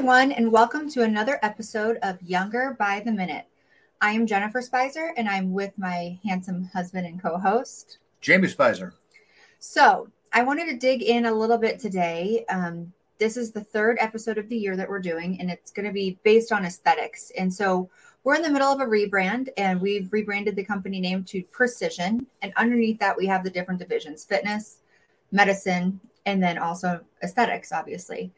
everyone, and welcome to another episode of Younger by the Minute. I am Jennifer Spicer, and I'm with my handsome husband and co host, Jamie Spicer. So, I wanted to dig in a little bit today. Um, this is the third episode of the year that we're doing, and it's going to be based on aesthetics. And so, we're in the middle of a rebrand, and we've rebranded the company name to Precision. And underneath that, we have the different divisions fitness, medicine, and then also aesthetics, obviously.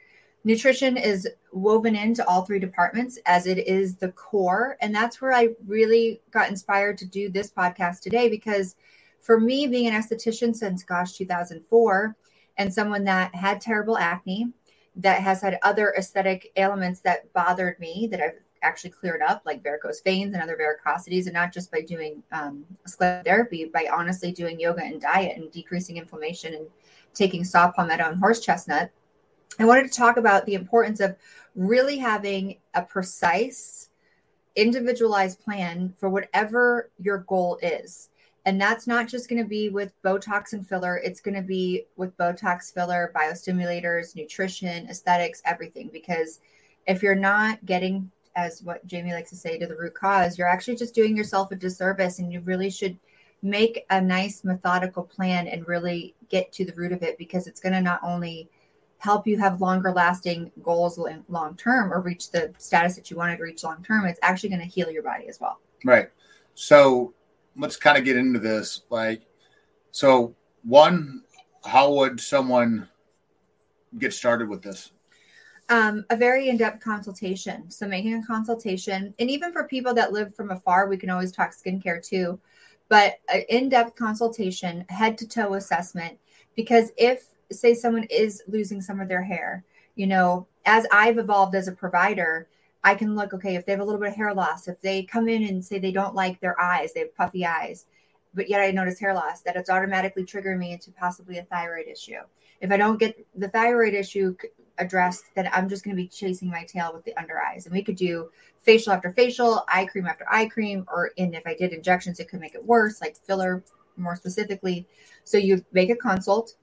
Nutrition is woven into all three departments as it is the core. And that's where I really got inspired to do this podcast today because for me, being an esthetician since, gosh, 2004, and someone that had terrible acne, that has had other aesthetic ailments that bothered me that I've actually cleared up, like varicose veins and other varicosities, and not just by doing um, sclerotherapy, by honestly doing yoga and diet and decreasing inflammation and taking saw palmetto and horse chestnut I wanted to talk about the importance of really having a precise, individualized plan for whatever your goal is. And that's not just going to be with Botox and filler, it's going to be with Botox, filler, biostimulators, nutrition, aesthetics, everything. Because if you're not getting, as what Jamie likes to say, to the root cause, you're actually just doing yourself a disservice. And you really should make a nice, methodical plan and really get to the root of it because it's going to not only help you have longer lasting goals long term or reach the status that you wanted to reach long term, it's actually going to heal your body as well. Right. So let's kind of get into this. Like, so one, how would someone get started with this? Um, a very in-depth consultation. So making a consultation, and even for people that live from afar, we can always talk skincare too. But an in-depth consultation, head-to-toe assessment, because if say someone is losing some of their hair, you know, as I've evolved as a provider, I can look, okay, if they have a little bit of hair loss, if they come in and say they don't like their eyes, they have puffy eyes, but yet I notice hair loss, that it's automatically triggering me into possibly a thyroid issue. If I don't get the thyroid issue addressed, then I'm just going to be chasing my tail with the under eyes. And we could do facial after facial, eye cream after eye cream, or and if I did injections, it could make it worse, like filler more specifically. So you make a consult,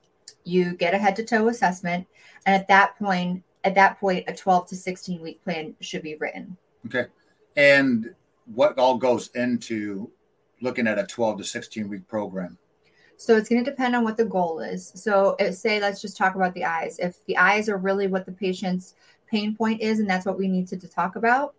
you get a head to toe assessment. And at that point at that point a 12 to 16 week plan should be written. Okay. And what all goes into looking at a 12 to 16 week program? So it's going to depend on what the goal is. So say let's just talk about the eyes. If the eyes are really what the patient's pain point is and that's what we need to, to talk about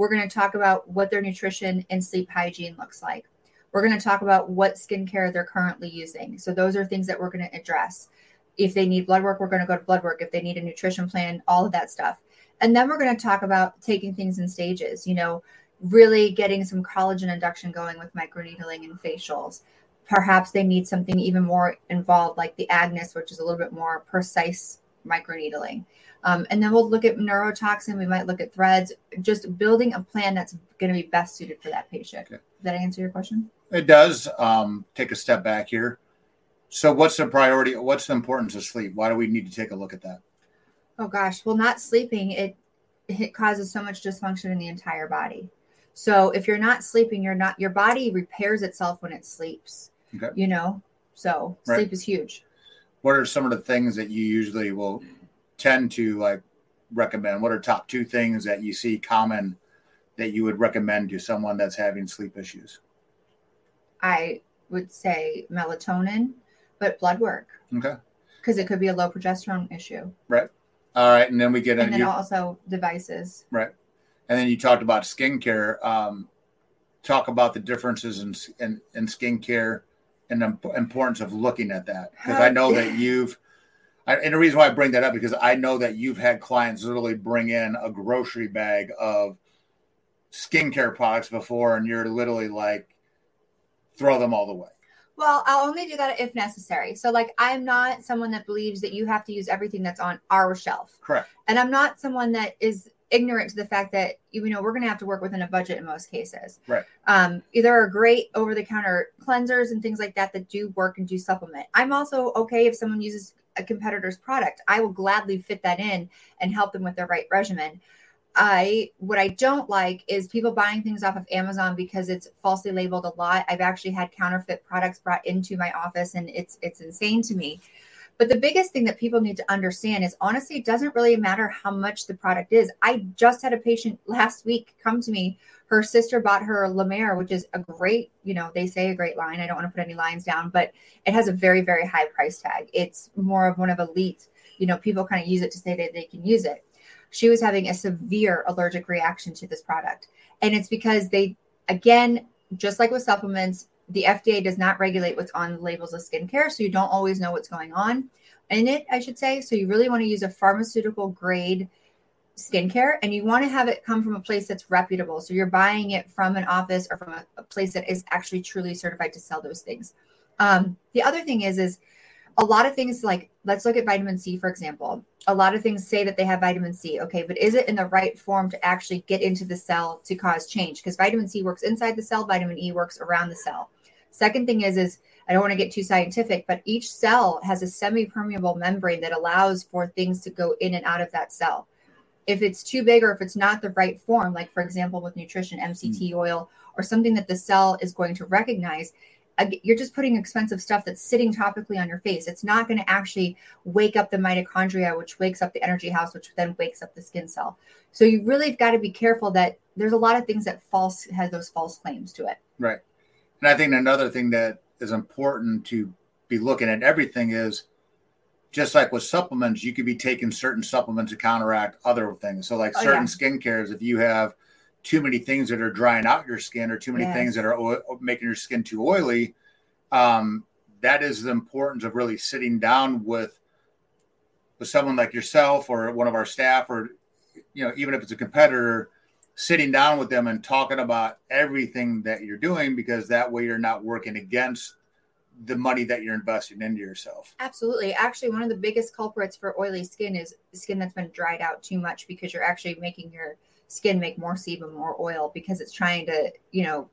we're going to talk about what their nutrition and sleep hygiene looks like we're going to talk about what skincare they're currently using. So those are things that we're going to address. If they need blood work, we're going to go to blood work. If they need a nutrition plan, all of that stuff. And then we're going to talk about taking things in stages, you know, really getting some collagen induction going with microneedling and facials. Perhaps they need something even more involved, like the Agnes, which is a little bit more precise microneedling. Um, and then we'll look at neurotoxin. We might look at threads, just building a plan that's going to be best suited for that patient. Okay. Did that answer your question? It does. Um, take a step back here. So, what's the priority? What's the importance of sleep? Why do we need to take a look at that? Oh gosh, well, not sleeping it it causes so much dysfunction in the entire body. So, if you're not sleeping, you're not your body repairs itself when it sleeps. Okay. You know, so right. sleep is huge. What are some of the things that you usually will tend to like recommend? What are top two things that you see common that you would recommend to someone that's having sleep issues? I would say melatonin but blood work. Okay. Because it could be a low progesterone issue. Right. All right, and then we get and then you, also devices. Right, and then you talked about skincare. Um, talk about the differences in in, in skincare and the importance of looking at that because I know that you've. I, and the reason why I bring that up because I know that you've had clients literally bring in a grocery bag of skincare products before, and you're literally like, throw them all the way. Well, I'll only do that if necessary. So, like, I'm not someone that believes that you have to use everything that's on our shelf. Correct. And I'm not someone that is ignorant to the fact that you know we're going to have to work within a budget in most cases. Right. Um, there are great over-the-counter cleansers and things like that that do work and do supplement. I'm also okay if someone uses a competitor's product. I will gladly fit that in and help them with their right regimen. I what I don't like is people buying things off of Amazon because it's falsely labeled a lot. I've actually had counterfeit products brought into my office and it's it's insane to me. But the biggest thing that people need to understand is honestly, it doesn't really matter how much the product is. I just had a patient last week come to me. Her sister bought her La Mer, which is a great, you know, they say a great line. I don't want to put any lines down, but it has a very, very high price tag. It's more of one of elite, you know, people kind of use it to say that they can use it. She was having a severe allergic reaction to this product. And it's because they, again, just like with supplements, the FDA does not regulate what's on the labels of skincare, so you don't always know what's going on in it, I should say. So you really want to use a pharmaceutical grade skincare and you want to have it come from a place that's reputable. So you're buying it from an office or from a, a place that is actually truly certified to sell those things. Um, the other thing is, is a lot of things like let's look at vitamin C, for example. A lot of things say that they have vitamin C. Okay, but is it in the right form to actually get into the cell to cause change? Because vitamin C works inside the cell, vitamin E works around the cell. Second thing is, is I don't want to get too scientific, but each cell has a semi-permeable membrane that allows for things to go in and out of that cell. If it's too big or if it's not the right form, like for example with nutrition, MCT mm. oil, or something that the cell is going to recognize, you're just putting expensive stuff that's sitting topically on your face. It's not going to actually wake up the mitochondria, which wakes up the energy house, which then wakes up the skin cell. So you really have got to be careful that there's a lot of things that false has those false claims to it. Right. And I think another thing that is important to be looking at everything is just like with supplements, you could be taking certain supplements to counteract other things. So, like oh, certain yeah. skincares, if you have too many things that are drying out your skin or too many yes. things that are o- making your skin too oily, um, that is the importance of really sitting down with with someone like yourself or one of our staff or you know even if it's a competitor sitting down with them and talking about everything that you're doing because that way you're not working against the money that you're investing into yourself. Absolutely. Actually, one of the biggest culprits for oily skin is skin that's been dried out too much because you're actually making your skin make more sebum, more oil because it's trying to, you know,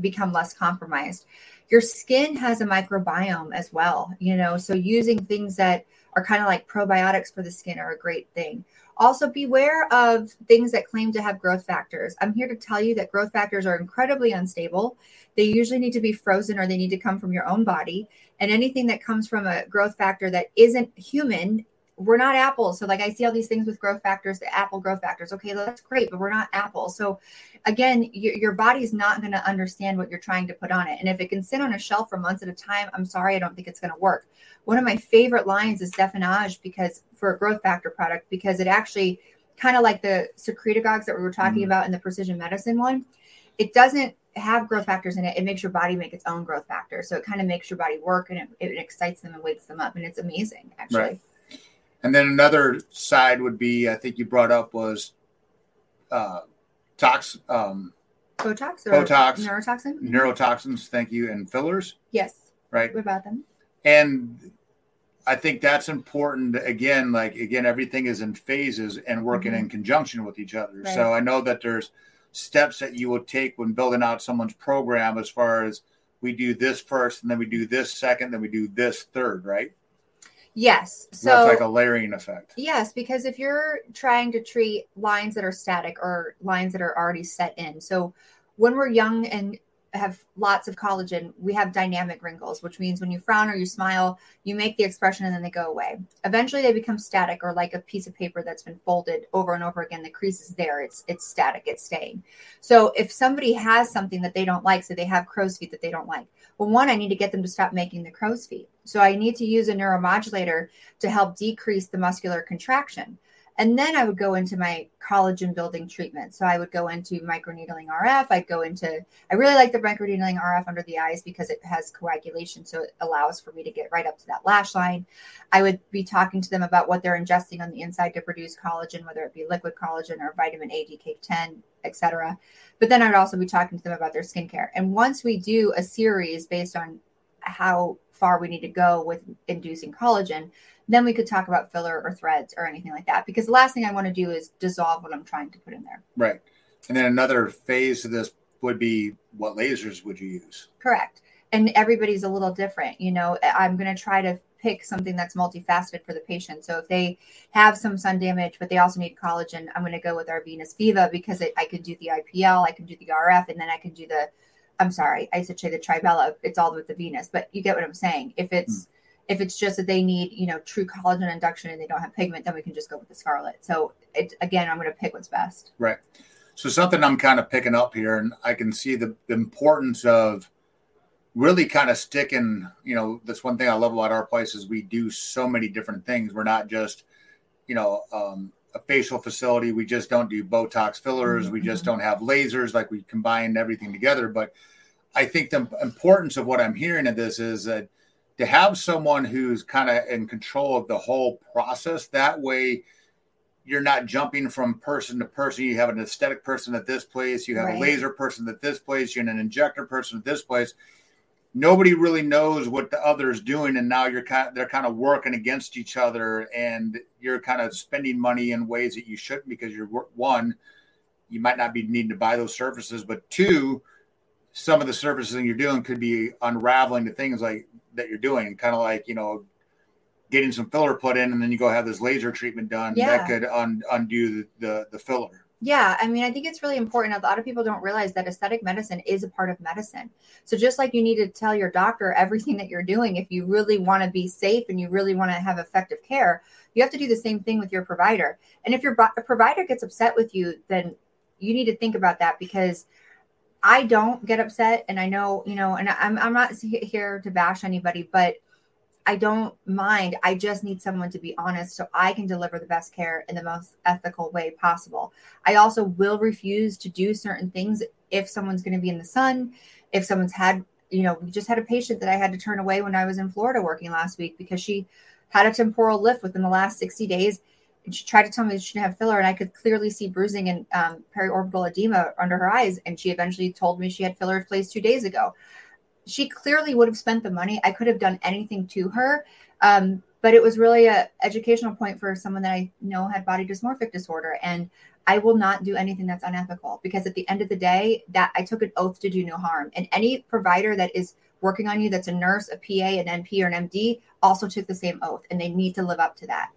become less compromised. Your skin has a microbiome as well, you know, so using things that are kind of like probiotics for the skin are a great thing. Also, beware of things that claim to have growth factors. I'm here to tell you that growth factors are incredibly unstable. They usually need to be frozen or they need to come from your own body. And anything that comes from a growth factor that isn't human we're not Apple. So, like, I see all these things with growth factors, the Apple growth factors. Okay, that's great, but we're not Apple. So, again, your, your body's not going to understand what you're trying to put on it. And if it can sit on a shelf for months at a time, I'm sorry, I don't think it's going to work. One of my favorite lines is DefenAge because for a growth factor product, because it actually kind of like the secretagogues that we were talking mm about in the precision medicine one, it doesn't have growth factors in it. It makes your body make its own growth factor. So it kind of makes your body work and it, it excites them and wakes them up. And it's amazing, actually. Right. And then another side would be, I think you brought up was uh, tox, um, Botox, Botox, neurotoxin, neurotoxins. Thank you, and fillers. Yes. Right. What about them? And I think that's important. Again, like again, everything is in phases and working mm-hmm. in conjunction with each other. Right. So I know that there's steps that you will take when building out someone's program as far as we do this first and then we do this second, then we do this third, right? Yes. So that's like a layering effect. Yes, because if you're trying to treat lines that are static or lines that are already set in. So when we're young and have lots of collagen, we have dynamic wrinkles, which means when you frown or you smile, you make the expression and then they go away. Eventually they become static or like a piece of paper that's been folded over and over again. The crease is there. It's it's static, it's staying. So if somebody has something that they don't like, so they have crow's feet that they don't like, well, one, I need to get them to stop making the crow's feet. So I need to use a neuromodulator to help decrease the muscular contraction. And then I would go into my collagen building treatment. So I would go into microneedling RF. I'd go into, I really like the microneedling RF under the eyes because it has coagulation. So it allows for me to get right up to that lash line. I would be talking to them about what they're ingesting on the inside to produce collagen, whether it be liquid collagen or vitamin A, DK10, etc. But then I'd also be talking to them about their skincare. And once we do a series based on how far we need to go with inducing collagen, then we could talk about filler or threads or anything like that. Because the last thing I want to do is dissolve what I'm trying to put in there. Right. And then another phase of this would be what lasers would you use? Correct. And everybody's a little different. You know, I'm going to try to pick something that's multifaceted for the patient. So if they have some sun damage, but they also need collagen, I'm going to go with our Venus Viva because it, I can do the IPL, I can do the RF, and then I can do the, I'm sorry, I should say the Tribella. It's all with the Venus, but you get what I'm saying. If it's, mm If it's just that they need, you know, true collagen induction and they don't have pigment, then we can just go with the scarlet. So it, again, I'm going to pick what's best. Right. So something I'm kind of picking up here, and I can see the, the importance of really kind of sticking. You know, that's one thing I love about our place is we do so many different things. We're not just, you know, um, a facial facility. We just don't do Botox fillers. Mm-hmm. We just don't have lasers. Like we combine everything together. But I think the importance of what I'm hearing of this is that to have someone who's kind of in control of the whole process that way you're not jumping from person to person. You have an aesthetic person at this place, you have right. a laser person at this place, you're an injector person at this place. Nobody really knows what the other is doing, and now you're kind of, they're kind of working against each other, and you're kind of spending money in ways that you shouldn't because you're one, you might not be needing to buy those services, but two, some of the services that you're doing could be unraveling the things like that you're doing, kind of like you know getting some filler put in and then you go have this laser treatment done yeah. that could un- undo the, the, the filler yeah, I mean, I think it's really important. A lot of people don't realize that aesthetic medicine is a part of medicine. So, just like you need to tell your doctor everything that you're doing, if you really want to be safe and you really want to have effective care, you have to do the same thing with your provider. And if your provider gets upset with you, then you need to think about that because I don't get upset. And I know, you know, and I'm, I'm not here to bash anybody, but I don't mind. I just need someone to be honest so I can deliver the best care in the most ethical way possible. I also will refuse to do certain things if someone's going to be in the sun, if someone's had, you know, we just had a patient that I had to turn away when I was in Florida working last week because she had a temporal lift within the last 60 days. And she tried to tell me she didn't have filler, and I could clearly see bruising and um, periorbital edema under her eyes. And she eventually told me she had filler placed two days ago she clearly would have spent the money. I could have done anything to her. Um, but it was really a educational point for someone that I know had body dysmorphic disorder. And I will not do anything that's unethical because at the end of the day, that I took an oath to do no harm. And any provider that is working on you that's a nurse, a PA, an NP, or an MD also took the same oath and they need to live up to that.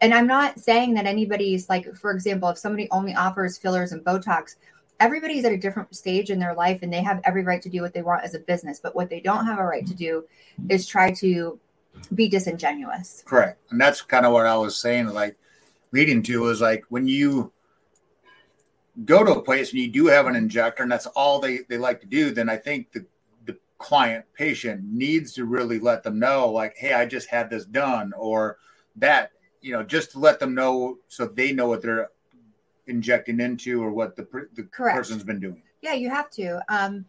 And I'm not saying that anybody's like, for example, if somebody only offers fillers and Botox, everybody's at a different stage in their life and they have every right to do what they want as a business. But what they don't have a right to do is try to be disingenuous. Correct. And that's kind of what I was saying, like leading to is like when you go to a place and you do have an injector and that's all they, they like to do, then I think the, the client patient needs to really let them know, like, hey, I just had this done or that, you know, just to let them know so they know what they're injecting into or what the, the person's been doing. Yeah, you have to. Um,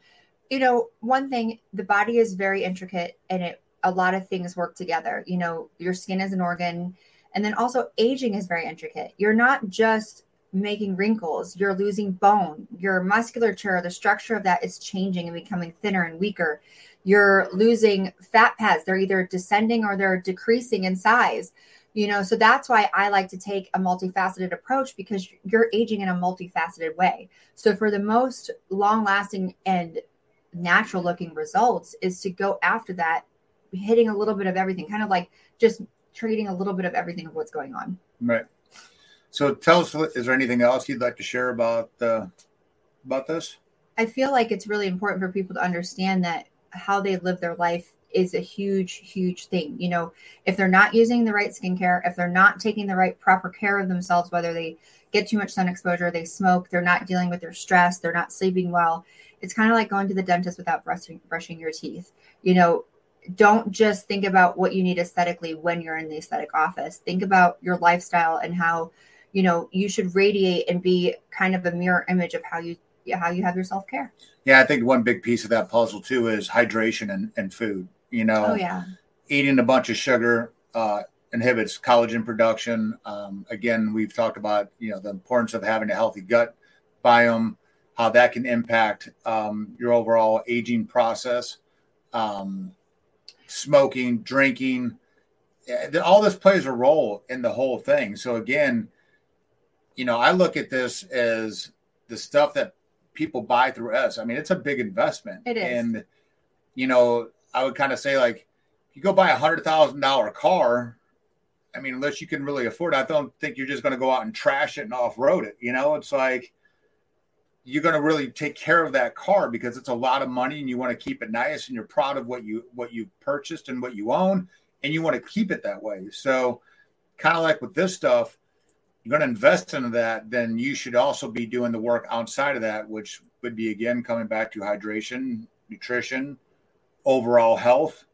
you know, one thing, the body is very intricate and it a lot of things work together. You know, your skin is an organ, and then also aging is very intricate. You're not just making wrinkles, you're losing bone. Your musculature, the structure of that is changing and becoming thinner and weaker. You're losing fat pads, they're either descending or they're decreasing in size you know so that's why i like to take a multifaceted approach because you're aging in a multifaceted way. So for the most long lasting and natural looking results is to go after that hitting a little bit of everything kind of like just treating a little bit of everything of what's going on. Right. So tell us is there anything else you'd like to share about uh, about this? I feel like it's really important for people to understand that how they live their life is a huge, huge thing. You know, if they're not using the right skincare, if they're not taking the right proper care of themselves, whether they get too much sun exposure, they smoke, they're not dealing with their stress, they're not sleeping well. It's kind of like going to the dentist without brushing brushing your teeth. You know, don't just think about what you need aesthetically when you're in the aesthetic office. Think about your lifestyle and how, you know, you should radiate and be kind of a mirror image of how you how you have your self care. Yeah, I think one big piece of that puzzle too is hydration and, and food. You know, oh, yeah. eating a bunch of sugar uh, inhibits collagen production. Um, again, we've talked about you know the importance of having a healthy gut biome, how that can impact um, your overall aging process. Um, smoking, drinking, all this plays a role in the whole thing. So again, you know, I look at this as the stuff that people buy through us. I mean, it's a big investment. It is. And you know, I would kind of say like you go buy a hundred thousand dollar car, I mean, unless you can really afford it, I don't think you're just going to go out and trash it and off road it. You know, it's like you're going to really take care of that car because it's a lot of money and you want to keep it nice and you're proud of what you what you've purchased and what you own and you want to keep it that way. So, kind of like with this stuff, you're going to invest into that, then you should also be doing the work outside of that, which would be again coming back to hydration, nutrition, overall health,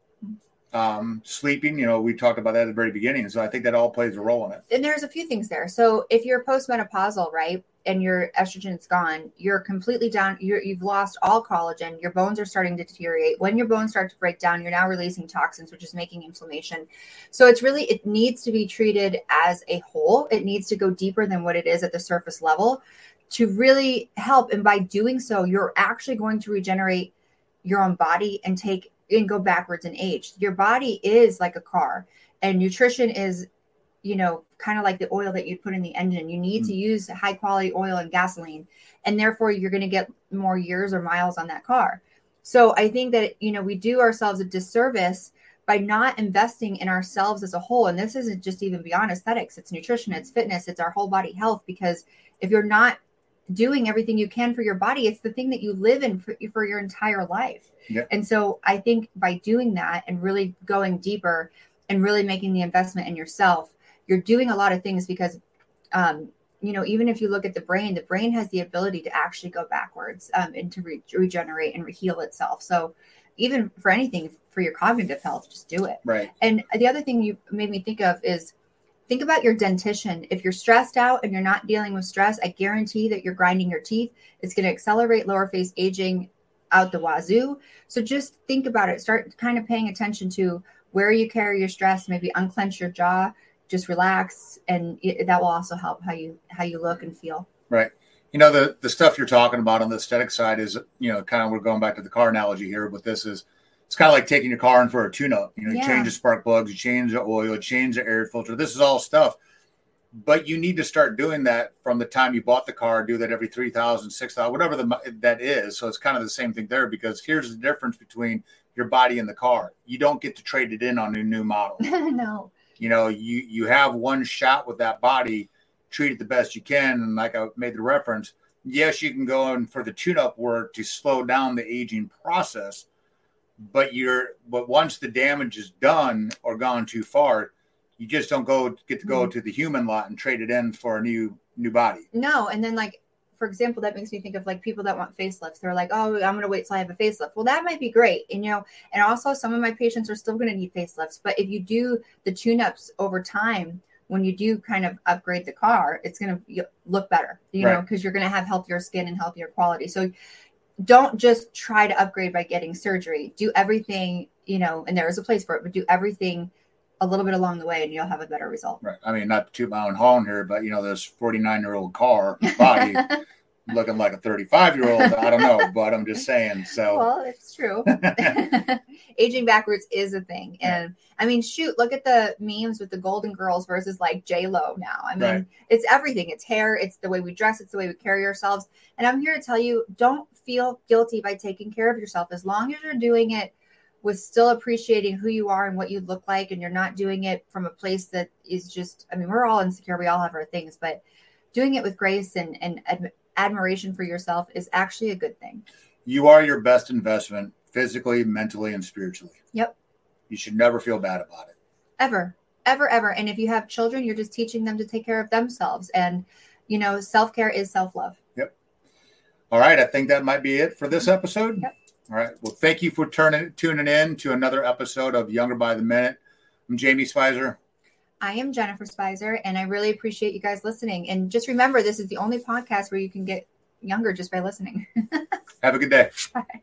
um, sleeping. You know, we talked about that at the very beginning. So I think that all plays a role in it. And there's a few things there. So if you're postmenopausal, right, and your estrogen's gone, you're completely down. You're, you've lost all collagen. Your bones are starting to deteriorate. When your bones start to break down, you're now releasing toxins, which is making inflammation. So it's really it needs to be treated as a whole. It needs to go deeper than what it is at the surface level to really help. And by doing so, you're actually going to regenerate your own body and take and go backwards in age. Your body is like a car, and nutrition is, you know, kind of like the oil that you put in the engine. You need mm. to use high quality oil and gasoline, and therefore you're going to get more years or miles on that car. So I think that you know we do ourselves a disservice by not investing in ourselves as a whole. And this isn't just even beyond aesthetics; it's nutrition, it's fitness, it's our whole body health. Because if you're not doing everything you can for your body, it's the thing that you live in for, for your entire life. And so I think by doing that and really going deeper and really making the investment in yourself, you're doing a lot of things because, um, you know, even if you look at the brain, the brain has the ability to actually go backwards um, and to re- regenerate and heal itself. So even for anything for your cognitive health, just do it. Right. And the other thing you made me think of is think about your dentition. If you're stressed out and you're not dealing with stress, I guarantee that you're grinding your teeth. It's going to accelerate lower face aging out the wazoo. So just think about it. Start kind of paying attention to where you carry your stress. Maybe unclench your jaw, just relax, and it, that will also help how you how you look and feel. Right. You know the the stuff you're talking about on the aesthetic side is you know kind of we're going back to the car analogy here, but this is it's kind of like taking your car in for a tune-up. You know, yeah. you change the spark plugs, you change the oil, you change the air filter. This is all stuff but you need to start doing that from the time you bought the car do that every 3000 6000 whatever the, that is so it's kind of the same thing there because here's the difference between your body and the car you don't get to trade it in on a new model no you know you you have one shot with that body treat it the best you can and like i made the reference yes you can go in for the tune-up work to slow down the aging process but you're but once the damage is done or gone too far you just don't go get to go mm-hmm. to the human lot and trade it in for a new new body. No, and then like for example, that makes me think of like people that want facelifts. They're like, oh, I'm going to wait till I have a facelift. Well, that might be great. And, you know, and also some of my patients are still going to need facelifts. But if you do the tune ups over time, when you do kind of upgrade the car, it's going to look better, you right. know, because you're going to have healthier skin and healthier quality. So don't just try to upgrade by getting surgery. Do everything, you know, and there is a place for it, but do everything a little bit along the way and you'll have a better result. Right. I mean, not to toot my own horn here, but you know, this 49 year old car body looking like a 35 year old. I don't know, but I'm just saying. So, well, it's true. Aging backwards is a thing. And yeah. I mean, shoot, look at the memes with the Golden Girls versus like J Lo now. I mean, right. it's everything. It's hair, it's the way we dress, it's the way we carry ourselves. And I'm here to tell you don't feel guilty by taking care of yourself. As long as you're doing it with still appreciating who you are and what you look like and you're not doing it from a place that is just i mean we're all insecure. We all have our things but doing it with grace and, and ad- admiration for yourself is actually a good thing. You are your best investment physically mentally and spiritually. Yep. You should never feel bad about it. Ever. Ever ever. And if you have children you're just teaching them to take care of themselves. And you know self-care is self-love all right i think that might be it for this episode yep all right. Well, thank you for turning tuning in to another episode of Younger by the Minute. I'm Jamie Spicer. I am Jennifer Spicer, and I really appreciate you guys listening. And just remember, this is the only podcast where you can get younger just by listening. Have a good day. Bye.